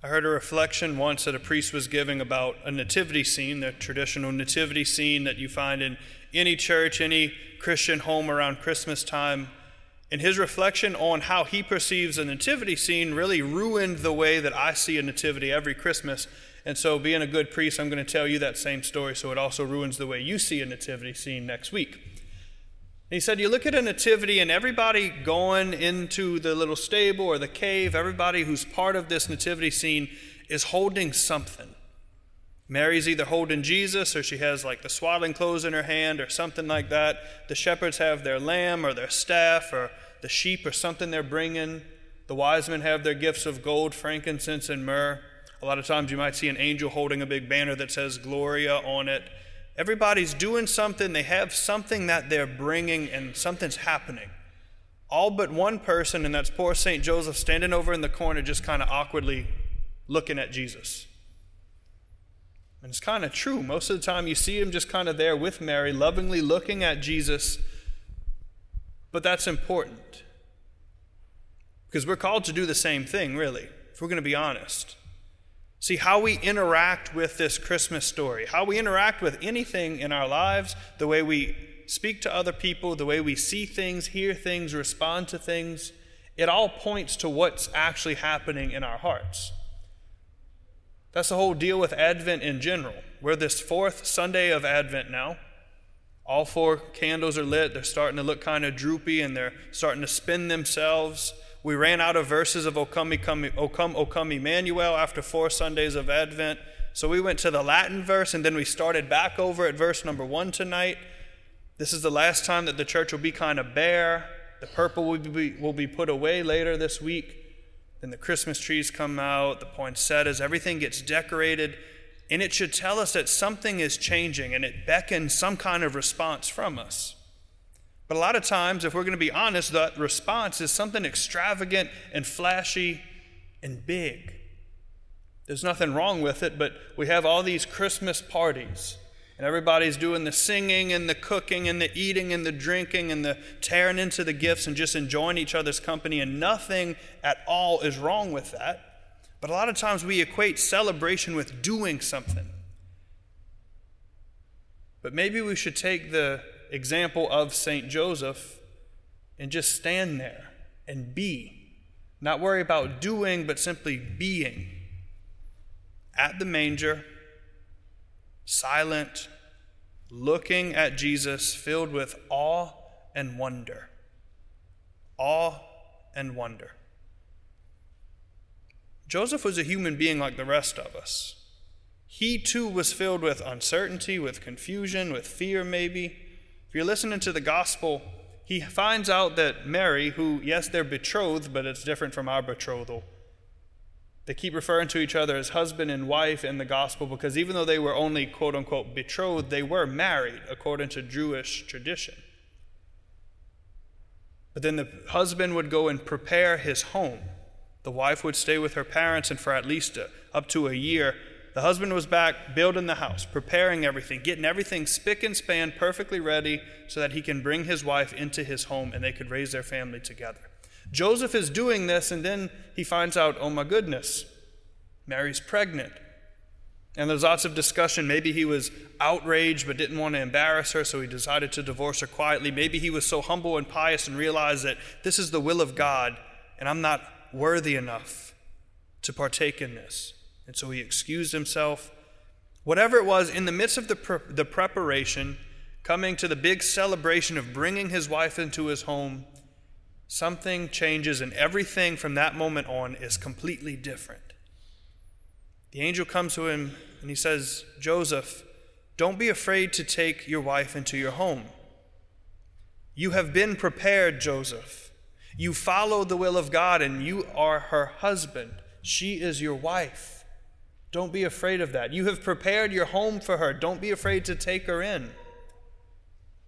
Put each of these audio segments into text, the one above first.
I heard a reflection once that a priest was giving about a nativity scene, the traditional nativity scene that you find in any church, any Christian home around Christmas time. And his reflection on how he perceives a nativity scene really ruined the way that I see a nativity every Christmas. And so, being a good priest, I'm going to tell you that same story so it also ruins the way you see a nativity scene next week. He said, You look at a nativity, and everybody going into the little stable or the cave, everybody who's part of this nativity scene is holding something. Mary's either holding Jesus or she has like the swaddling clothes in her hand or something like that. The shepherds have their lamb or their staff or the sheep or something they're bringing. The wise men have their gifts of gold, frankincense, and myrrh. A lot of times you might see an angel holding a big banner that says Gloria on it. Everybody's doing something, they have something that they're bringing, and something's happening. All but one person, and that's poor St. Joseph standing over in the corner, just kind of awkwardly looking at Jesus. And it's kind of true. Most of the time, you see him just kind of there with Mary, lovingly looking at Jesus. But that's important. Because we're called to do the same thing, really, if we're going to be honest. See, how we interact with this Christmas story, how we interact with anything in our lives, the way we speak to other people, the way we see things, hear things, respond to things, it all points to what's actually happening in our hearts. That's the whole deal with Advent in general. We're this fourth Sunday of Advent now. All four candles are lit. They're starting to look kind of droopy and they're starting to spin themselves. We ran out of verses of O come, O come, O come Emmanuel after four Sundays of Advent. So we went to the Latin verse and then we started back over at verse number one tonight. This is the last time that the church will be kind of bare. The purple will be, will be put away later this week. Then the Christmas trees come out, the poinsettias, everything gets decorated. And it should tell us that something is changing and it beckons some kind of response from us. But a lot of times, if we're going to be honest, that response is something extravagant and flashy and big. There's nothing wrong with it, but we have all these Christmas parties, and everybody's doing the singing and the cooking and the eating and the drinking and the tearing into the gifts and just enjoying each other's company, and nothing at all is wrong with that. But a lot of times we equate celebration with doing something. But maybe we should take the example of St. Joseph and just stand there and be. Not worry about doing, but simply being. At the manger, silent, looking at Jesus, filled with awe and wonder. Awe and wonder. Joseph was a human being like the rest of us. He too was filled with uncertainty, with confusion, with fear, maybe. If you're listening to the gospel, he finds out that Mary, who, yes, they're betrothed, but it's different from our betrothal. They keep referring to each other as husband and wife in the gospel because even though they were only quote unquote betrothed, they were married according to Jewish tradition. But then the husband would go and prepare his home. The wife would stay with her parents, and for at least a, up to a year, the husband was back building the house, preparing everything, getting everything spick and span, perfectly ready, so that he can bring his wife into his home and they could raise their family together. Joseph is doing this, and then he finds out, oh my goodness, Mary's pregnant. And there's lots of discussion. Maybe he was outraged but didn't want to embarrass her, so he decided to divorce her quietly. Maybe he was so humble and pious and realized that this is the will of God, and I'm not worthy enough to partake in this. And so he excused himself. Whatever it was, in the midst of the, pre- the preparation, coming to the big celebration of bringing his wife into his home, something changes, and everything from that moment on is completely different. The angel comes to him and he says, Joseph, don't be afraid to take your wife into your home. You have been prepared, Joseph. You follow the will of God and you are her husband. She is your wife. Don't be afraid of that. You have prepared your home for her. Don't be afraid to take her in.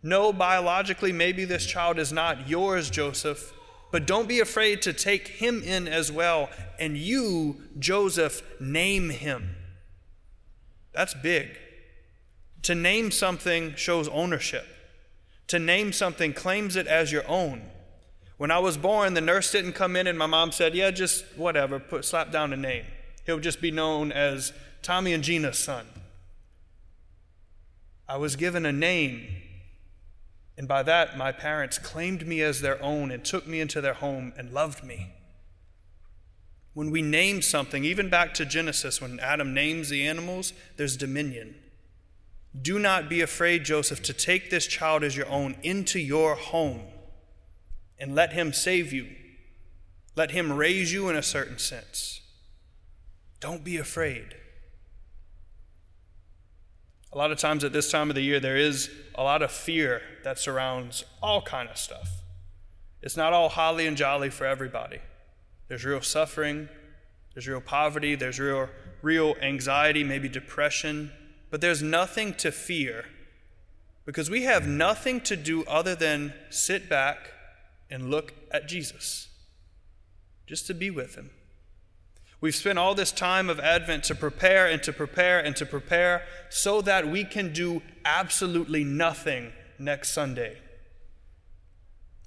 No, biologically, maybe this child is not yours, Joseph, but don't be afraid to take him in as well. And you, Joseph, name him. That's big. To name something shows ownership. To name something claims it as your own. When I was born, the nurse didn't come in and my mom said, Yeah, just whatever, put slap down a name. He'll just be known as Tommy and Gina's son. I was given a name, and by that my parents claimed me as their own and took me into their home and loved me. When we name something, even back to Genesis, when Adam names the animals, there's dominion. Do not be afraid, Joseph, to take this child as your own into your home and let him save you. Let him raise you in a certain sense. Don't be afraid. A lot of times at this time of the year, there is a lot of fear that surrounds all kind of stuff. It's not all holly and jolly for everybody. There's real suffering, there's real poverty, there's real, real anxiety, maybe depression, but there's nothing to fear because we have nothing to do other than sit back and look at Jesus, just to be with him. We've spent all this time of Advent to prepare and to prepare and to prepare so that we can do absolutely nothing next Sunday.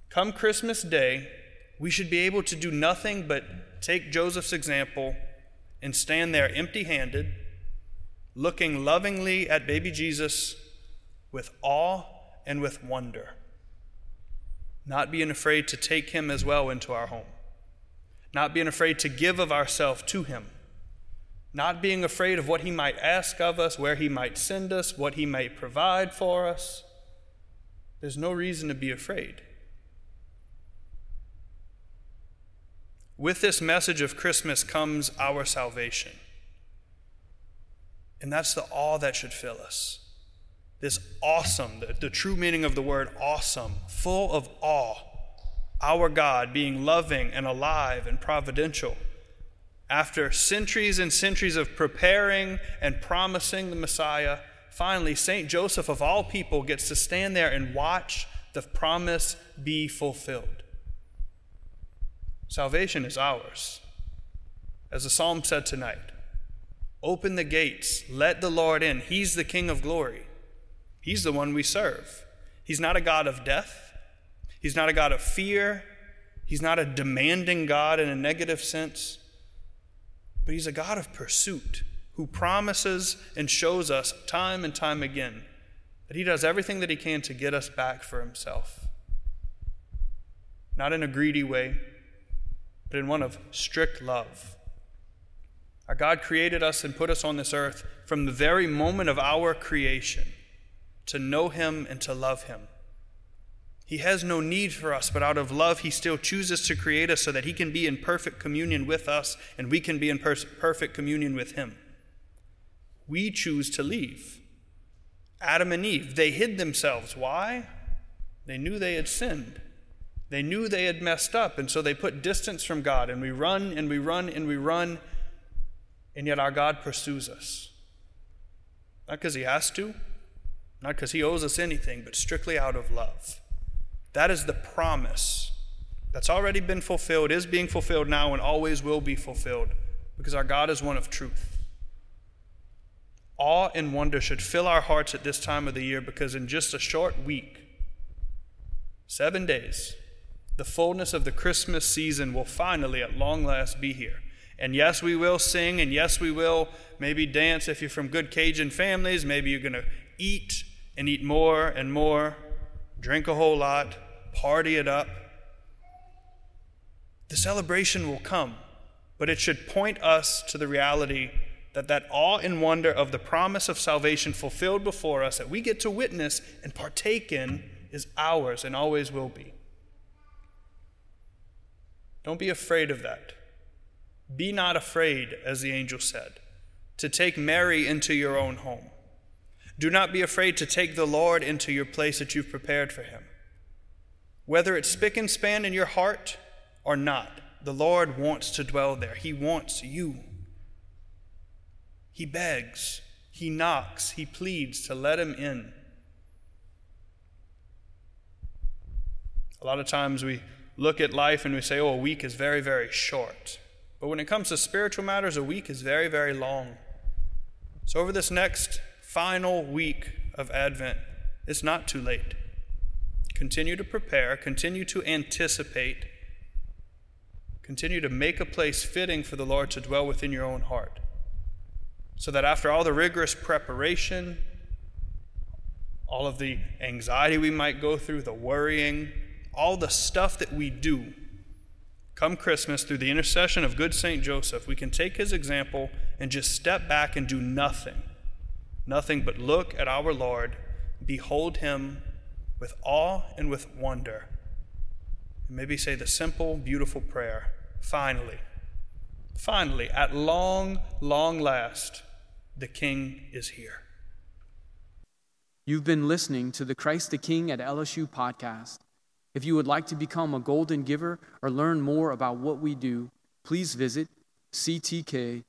Come Christmas Day, we should be able to do nothing but take Joseph's example and stand there empty handed, looking lovingly at baby Jesus with awe and with wonder, not being afraid to take him as well into our home, not being afraid to give of ourselves to him, not being afraid of what he might ask of us, where he might send us, what he might provide for us. There's no reason to be afraid. With this message of Christmas comes our salvation. And that's the awe that should fill us. This awesome, the, the, true meaning of the word awesome, full of awe. Our God being loving and alive and providential. After centuries and centuries of preparing and promising the Messiah, finally, St. Joseph, of all people, gets to stand there and watch the promise be fulfilled. Salvation is ours. As the psalm said tonight Open the gates, let the Lord in. He's the King of glory. He's the one we serve. He's not a God of death, He's not a God of fear, He's not a demanding God in a negative sense, but He's a God of pursuit who promises and shows us time and time again that He does everything that He can to get us back for Himself. Not in a greedy way but in one of strict love. Our God created us and put us on this earth from the very moment of our creation to know Him and to love Him. He has no need for us, but out of love, He still chooses to create us so that He can be in perfect communion with us and we can be in per- perfect communion with Him. We choose to leave. Adam and Eve, they hid themselves. Why? They knew they had sinned. They knew they had messed up, and so they put distance from God, and we run and we run and we run, and yet our God pursues us. Not because He has to, not because He owes us anything, but strictly out of love. That is the promise that's already been fulfilled, is being fulfilled now, and always will be fulfilled, because our God is one of truth. Awe and wonder should fill our hearts at this time of the year because in just a short week, seven days, the fullness of the Christmas season will finally, at long last, be here. And yes, we will sing, and yes, we will maybe dance if you're from good Cajun families. Maybe you're going to eat and eat more and more, drink a whole lot, party it up. The celebration will come, but it should point us to the reality that that awe and wonder of the promise of salvation fulfilled before us that we get to witness and partake in is ours and always will be. Don't be afraid of that. Be not afraid, as the angel said, to take Mary into your own home. Do not be afraid to take the Lord into your place that you've prepared for him. Whether it's spick and span in your heart or not, the Lord wants to dwell there. He wants you. He begs, he knocks, he pleads to let him in. A lot of times we look at life and we say, oh, a week is very, very short. But when it comes to spiritual matters, a week is very, very long. So, over this next final week of Advent, it's not too late. Continue to prepare, continue to anticipate, continue to make a place fitting for the Lord to dwell within your own heart. So that after all the rigorous preparation, all of the anxiety we might go through, the worrying, all the stuff that we do, come Christmas, through the intercession of good St. Joseph, we can take his example and just step back and do nothing. Nothing but look at our Lord, behold him with awe and with wonder. Maybe say the simple, beautiful prayer finally, finally, at long, long last, the King is here. You've been listening to the Christ the King at LSU podcast. If you would like to become a golden giver or learn more about what we do, please visit ctklsu.org.